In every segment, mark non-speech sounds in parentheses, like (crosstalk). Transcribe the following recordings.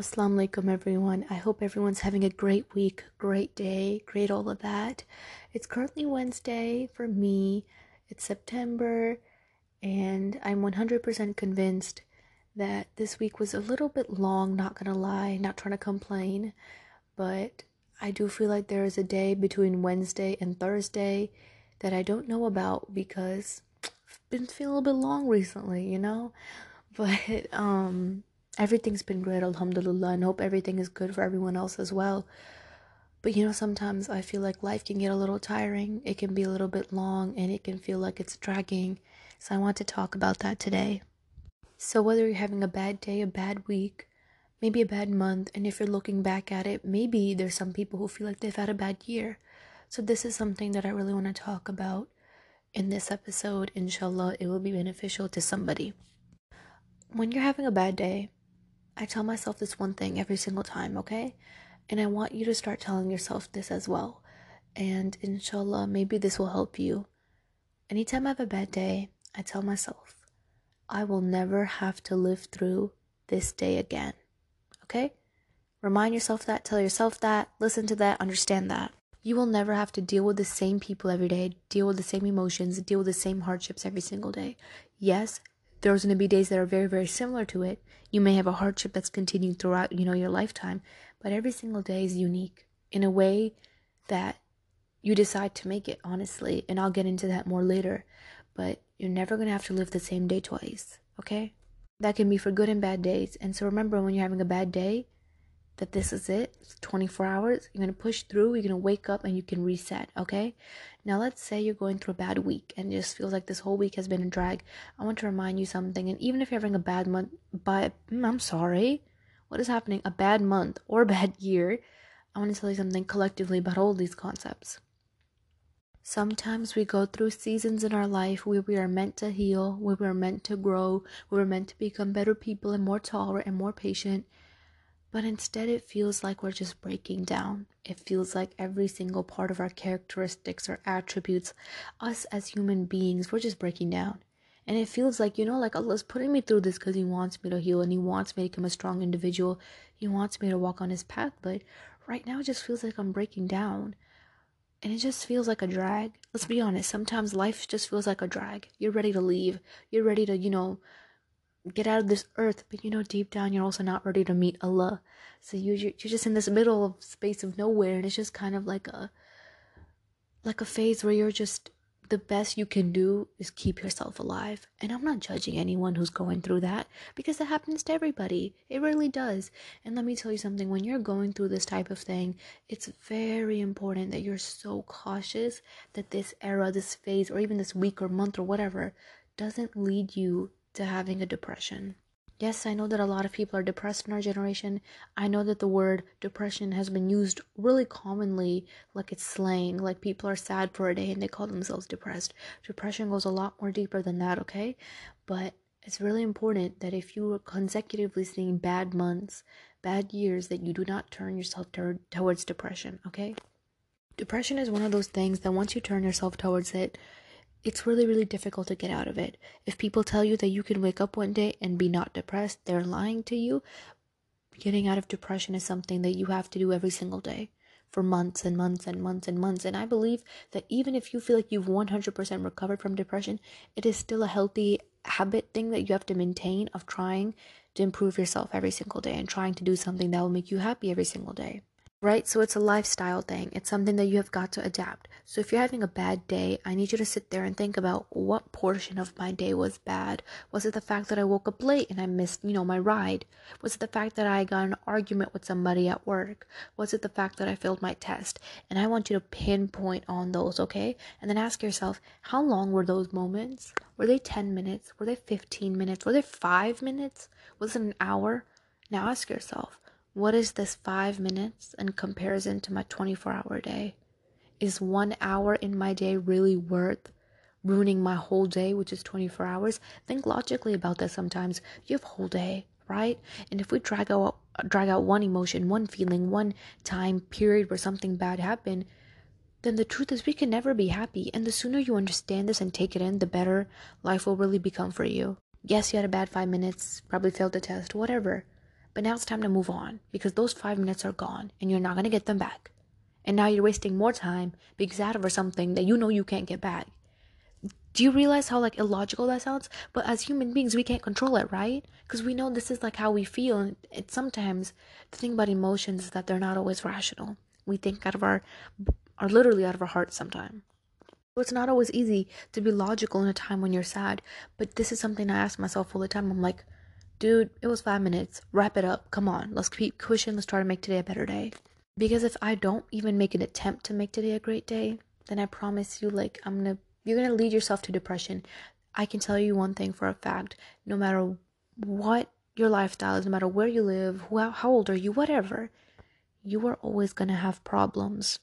Assalamu alaikum, everyone. I hope everyone's having a great week, great day, great all of that. It's currently Wednesday for me. It's September, and I'm 100% convinced that this week was a little bit long, not gonna lie, not trying to complain, but I do feel like there is a day between Wednesday and Thursday that I don't know about because I've been feeling a little bit long recently, you know? (laughs) But, um, everything's been great, alhamdulillah, and hope everything is good for everyone else as well. But you know, sometimes I feel like life can get a little tiring, it can be a little bit long, and it can feel like it's dragging. So I want to talk about that today. So, whether you're having a bad day, a bad week, maybe a bad month, and if you're looking back at it, maybe there's some people who feel like they've had a bad year. So, this is something that I really want to talk about in this episode. Inshallah, it will be beneficial to somebody. When you're having a bad day, I tell myself this one thing every single time, okay? And I want you to start telling yourself this as well. And inshallah, maybe this will help you. Anytime I have a bad day, I tell myself, I will never have to live through this day again. Okay? Remind yourself that, tell yourself that, listen to that, understand that. You will never have to deal with the same people every day, deal with the same emotions, deal with the same hardships every single day. Yes, there's going to be days that are very very similar to it. You may have a hardship that's continued throughout you know your lifetime but every single day is unique in a way that you decide to make it honestly and i'll get into that more later but you're never going to have to live the same day twice okay? That can be for good and bad days and so remember when you're having a bad day that this is it. It's 24 hours. You're going to push through. You're going to wake up and you can reset. Okay. Now, let's say you're going through a bad week and it just feels like this whole week has been a drag. I want to remind you something. And even if you're having a bad month, but mm, I'm sorry, what is happening? A bad month or a bad year. I want to tell you something collectively about all these concepts. Sometimes we go through seasons in our life where we are meant to heal, where we're meant to grow, where we're meant to become better people and more tolerant and more patient. But instead, it feels like we're just breaking down. It feels like every single part of our characteristics or attributes, us as human beings, we're just breaking down. And it feels like, you know, like oh, Allah's putting me through this because He wants me to heal and He wants me to become a strong individual. He wants me to walk on His path. But right now, it just feels like I'm breaking down. And it just feels like a drag. Let's be honest, sometimes life just feels like a drag. You're ready to leave. You're ready to, you know, get out of this earth but you know deep down you're also not ready to meet allah. So you you're just in this middle of space of nowhere and it's just kind of like a like a phase where you're just the best you can do is keep yourself alive. And i'm not judging anyone who's going through that because that happens to everybody. It really does. And let me tell you something when you're going through this type of thing it's very important that you're so cautious that this era this phase or even this week or month or whatever doesn't lead you to having a depression. Yes, I know that a lot of people are depressed in our generation. I know that the word depression has been used really commonly, like it's slang, like people are sad for a day and they call themselves depressed. Depression goes a lot more deeper than that, okay? But it's really important that if you are consecutively seeing bad months, bad years, that you do not turn yourself ter- towards depression, okay? Depression is one of those things that once you turn yourself towards it, it's really, really difficult to get out of it. If people tell you that you can wake up one day and be not depressed, they're lying to you. Getting out of depression is something that you have to do every single day for months and months and months and months. And I believe that even if you feel like you've 100% recovered from depression, it is still a healthy habit thing that you have to maintain of trying to improve yourself every single day and trying to do something that will make you happy every single day right? So it's a lifestyle thing. It's something that you have got to adapt. So if you're having a bad day, I need you to sit there and think about what portion of my day was bad. Was it the fact that I woke up late and I missed, you know, my ride? Was it the fact that I got an argument with somebody at work? Was it the fact that I failed my test? And I want you to pinpoint on those, okay? And then ask yourself, how long were those moments? Were they 10 minutes? Were they 15 minutes? Were they 5 minutes? Was it an hour? Now ask yourself, what is this five minutes in comparison to my 24 hour day? Is one hour in my day really worth ruining my whole day, which is 24 hours? Think logically about this sometimes. You have a whole day, right? And if we drag out drag out one emotion, one feeling, one time period where something bad happened, then the truth is we can never be happy. And the sooner you understand this and take it in, the better life will really become for you. Yes, you had a bad five minutes, probably failed the test, whatever. But now it's time to move on because those five minutes are gone and you're not going to get them back. And now you're wasting more time being sad over something that you know you can't get back. Do you realize how like illogical that sounds? But as human beings, we can't control it, right? Because we know this is like how we feel. And it's sometimes the thing about emotions is that they're not always rational. We think out of our, are literally out of our hearts sometimes. So it's not always easy to be logical in a time when you're sad. But this is something I ask myself all the time. I'm like, dude, it was five minutes. Wrap it up. Come on. Let's keep pushing. Let's try to make today a better day. Because if I don't even make an attempt to make today a great day, then I promise you, like, I'm gonna, you're gonna lead yourself to depression. I can tell you one thing for a fact no matter what your lifestyle is, no matter where you live, how, how old are you, whatever, you are always gonna have problems.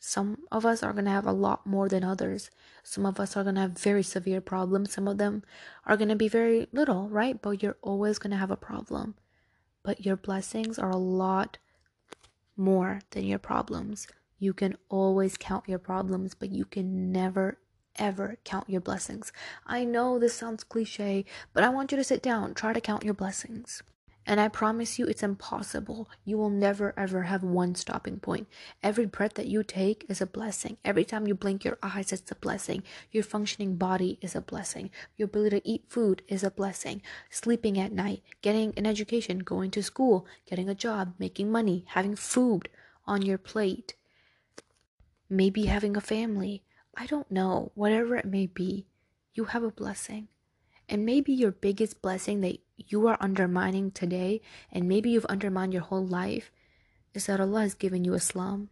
Some of us are gonna have a lot more than others. Some of us are gonna have very severe problems. Some of them are gonna be very little, right? But you're always gonna have a problem. But your blessings are a lot more than your problems. You can always count your problems, but you can never ever count your blessings. I know this sounds cliche, but I want you to sit down, try to count your blessings. And I promise you, it's impossible. You will never ever have one stopping point. Every breath that you take is a blessing. Every time you blink your eyes, it's a blessing. Your functioning body is a blessing. Your ability to eat food is a blessing. Sleeping at night, getting an education, going to school, getting a job, making money, having food on your plate, maybe having a family. I don't know. Whatever it may be, you have a blessing. And maybe your biggest blessing that you are undermining today, and maybe you've undermined your whole life, is that Allah has given you Islam.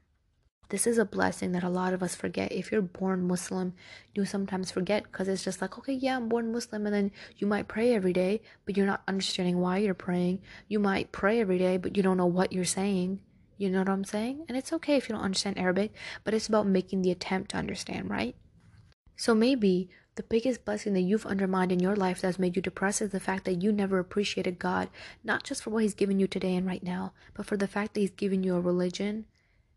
This is a blessing that a lot of us forget. If you're born Muslim, you sometimes forget because it's just like, okay, yeah, I'm born Muslim, and then you might pray every day, but you're not understanding why you're praying. You might pray every day, but you don't know what you're saying. You know what I'm saying? And it's okay if you don't understand Arabic, but it's about making the attempt to understand, right? So maybe the biggest blessing that you've undermined in your life that has made you depressed is the fact that you never appreciated God, not just for what He's given you today and right now, but for the fact that He's given you a religion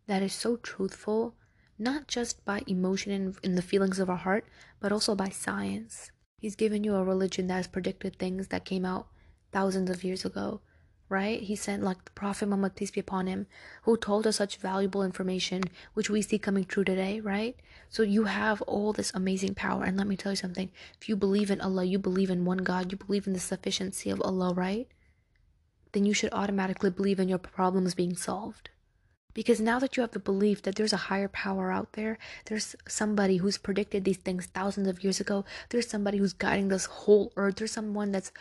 that is so truthful, not just by emotion and in the feelings of our heart, but also by science. He's given you a religion that has predicted things that came out thousands of years ago right? He sent like the Prophet Muhammad, peace be upon him, who told us such valuable information, which we see coming true today, right? So you have all this amazing power. And let me tell you something if you believe in Allah, you believe in one God, you believe in the sufficiency of Allah, right? Then you should automatically believe in your problems being solved. Because now that you have the belief that there's a higher power out there, there's somebody who's predicted these things thousands of years ago, there's somebody who's guiding this whole earth, there's someone that's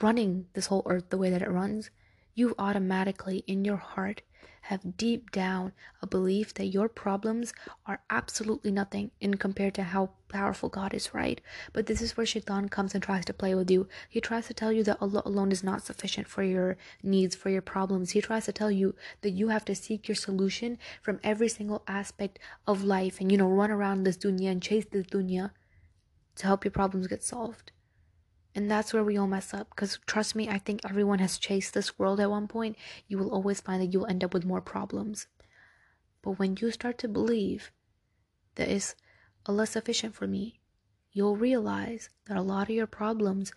running this whole earth the way that it runs, you automatically in your heart have deep down a belief that your problems are absolutely nothing in compared to how powerful God is, right? But this is where Shaitan comes and tries to play with you. He tries to tell you that Allah alone is not sufficient for your needs, for your problems. He tries to tell you that you have to seek your solution from every single aspect of life and, you know, run around this dunya and chase this dunya to help your problems get solved. And that's where we all mess up. Because trust me, I think everyone has chased this world at one point. You will always find that you'll end up with more problems. But when you start to believe that is Allah sufficient for me, you'll realize that a lot of your problems,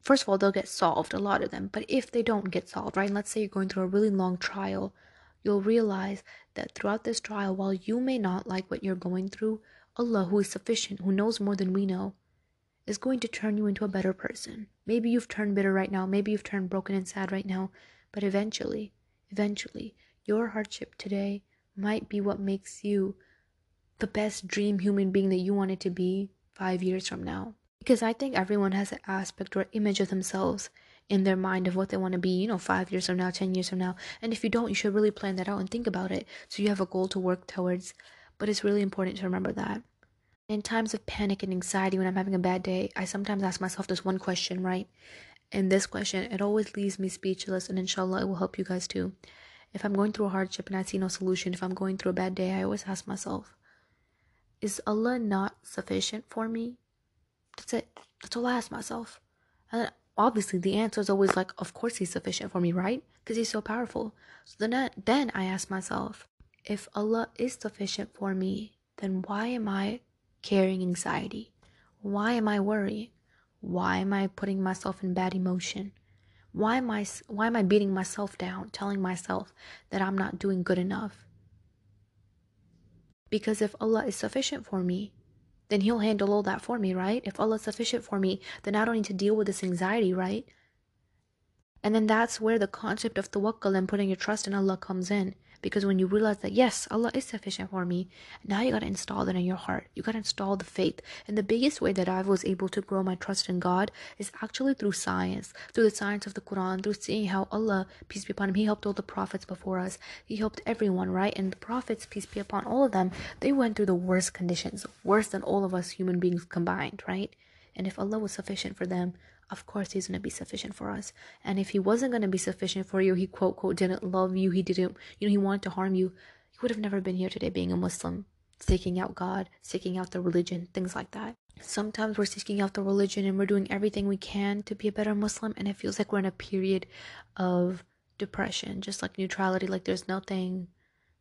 first of all, they'll get solved, a lot of them. But if they don't get solved, right? Let's say you're going through a really long trial, you'll realize that throughout this trial, while you may not like what you're going through, Allah, who is sufficient, who knows more than we know, is going to turn you into a better person. Maybe you've turned bitter right now, maybe you've turned broken and sad right now, but eventually, eventually, your hardship today might be what makes you the best dream human being that you wanted to be five years from now. Because I think everyone has an aspect or image of themselves in their mind of what they want to be, you know, five years from now, 10 years from now. And if you don't, you should really plan that out and think about it so you have a goal to work towards. But it's really important to remember that. In times of panic and anxiety, when I'm having a bad day, I sometimes ask myself this one question, right? And this question, it always leaves me speechless, and inshallah, it will help you guys too. If I'm going through a hardship and I see no solution, if I'm going through a bad day, I always ask myself, is Allah not sufficient for me? That's it. That's all I ask myself. And obviously, the answer is always like, of course He's sufficient for me, right? Because He's so powerful. So then, I, then I ask myself, if Allah is sufficient for me, then why am I carrying anxiety? Why am I worrying? Why am I putting myself in bad emotion? Why am I why am I beating myself down, telling myself that I'm not doing good enough? Because if Allah is sufficient for me, then He'll handle all that for me, right? If Allah is sufficient for me, then I don't need to deal with this anxiety, right? And then that's where the concept of tawakkul and putting your trust in Allah comes in. Because when you realize that, yes, Allah is sufficient for me, now you got to install that in your heart. You got to install the faith. And the biggest way that I was able to grow my trust in God is actually through science, through the science of the Quran, through seeing how Allah, peace be upon him, He helped all the prophets before us. He helped everyone, right? And the prophets, peace be upon all of them, they went through the worst conditions, worse than all of us human beings combined, right? And if Allah was sufficient for them, of course he's going to be sufficient for us. And if he wasn't going to be sufficient for you, he quote, quote, didn't love you, he didn't, you know, he wanted to harm you, you would have never been here today being a Muslim, seeking out God, seeking out the religion, things like that. Sometimes we're seeking out the religion and we're doing everything we can to be a better Muslim, and it feels like we're in a period of depression, just like neutrality, like there's nothing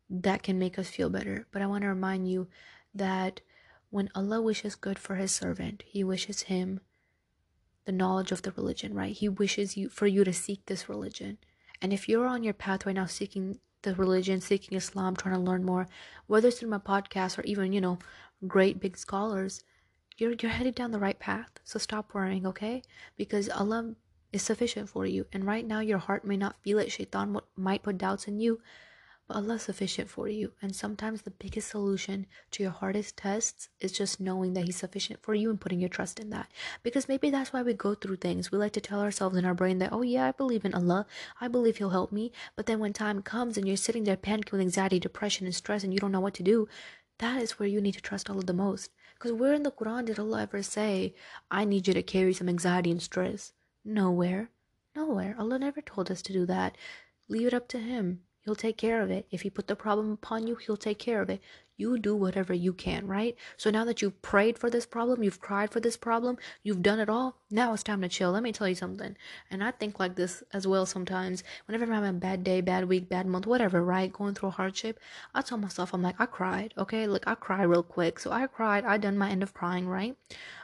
that can make us feel better. But I want to remind you that when Allah wishes good for his servant, he wishes him the knowledge of the religion, right? He wishes you for you to seek this religion. And if you're on your path right now seeking the religion, seeking Islam, trying to learn more, whether it's through my podcast or even, you know, great big scholars, you're you're headed down the right path. So stop worrying, okay? Because Allah is sufficient for you. And right now your heart may not feel it. Shaitan might put doubts in you, Allah is sufficient for you. And sometimes the biggest solution to your hardest tests is just knowing that He's sufficient for you and putting your trust in that. Because maybe that's why we go through things. We like to tell ourselves in our brain that, oh, yeah, I believe in Allah. I believe He'll help me. But then when time comes and you're sitting there panicking with anxiety, depression, and stress, and you don't know what to do, that is where you need to trust Allah the most. Because where in the Quran did Allah ever say, I need you to carry some anxiety and stress? Nowhere. Nowhere. Allah never told us to do that. Leave it up to Him. He'll take care of it. If he put the problem upon you, he'll take care of it. You do whatever you can, right? So now that you've prayed for this problem, you've cried for this problem, you've done it all, now it's time to chill. Let me tell you something. And I think like this as well sometimes. Whenever I'm having a bad day, bad week, bad month, whatever, right? Going through a hardship, I tell myself, I'm like, I cried, okay? Like, I cry real quick. So I cried. I done my end of crying, right?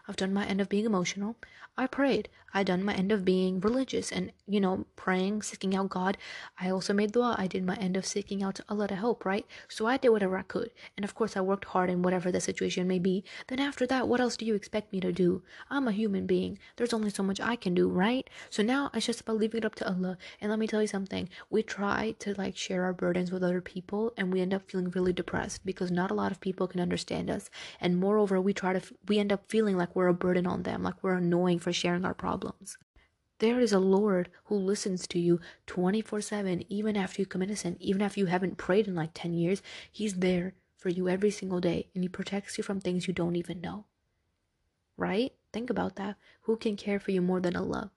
I've done my end of being emotional. I prayed. I done my end of being religious and, you know, praying, seeking out God. I also made dua. I did my end of seeking out Allah to help, right? So I did whatever I could. And of course, I worked hard in whatever the situation may be. Then after that, what else do you expect me to do? I'm a human being. There's only so much I can do, right? So now it's just about leaving it up to Allah. And let me tell you something. We try to like share our burdens with other people and we end up feeling really depressed because not a lot of people can understand us. And moreover, we try to, we end up feeling like we're a burden on them, like we're annoying for sharing our problems. There is a Lord who listens to you 24 7, even after you commit a sin, even after you haven't prayed in like 10 years. He's there for you every single day, and He protects you from things you don't even know. Right? Think about that. Who can care for you more than Allah?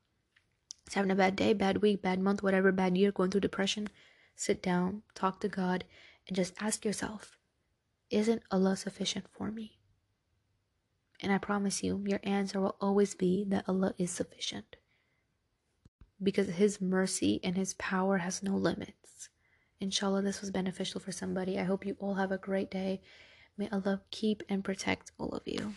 It's having a bad day, bad week, bad month, whatever, bad year, going through depression. Sit down, talk to God, and just ask yourself Isn't Allah sufficient for me? And I promise you, your answer will always be that Allah is sufficient. Because His mercy and His power has no limits. Inshallah, this was beneficial for somebody. I hope you all have a great day. May Allah keep and protect all of you.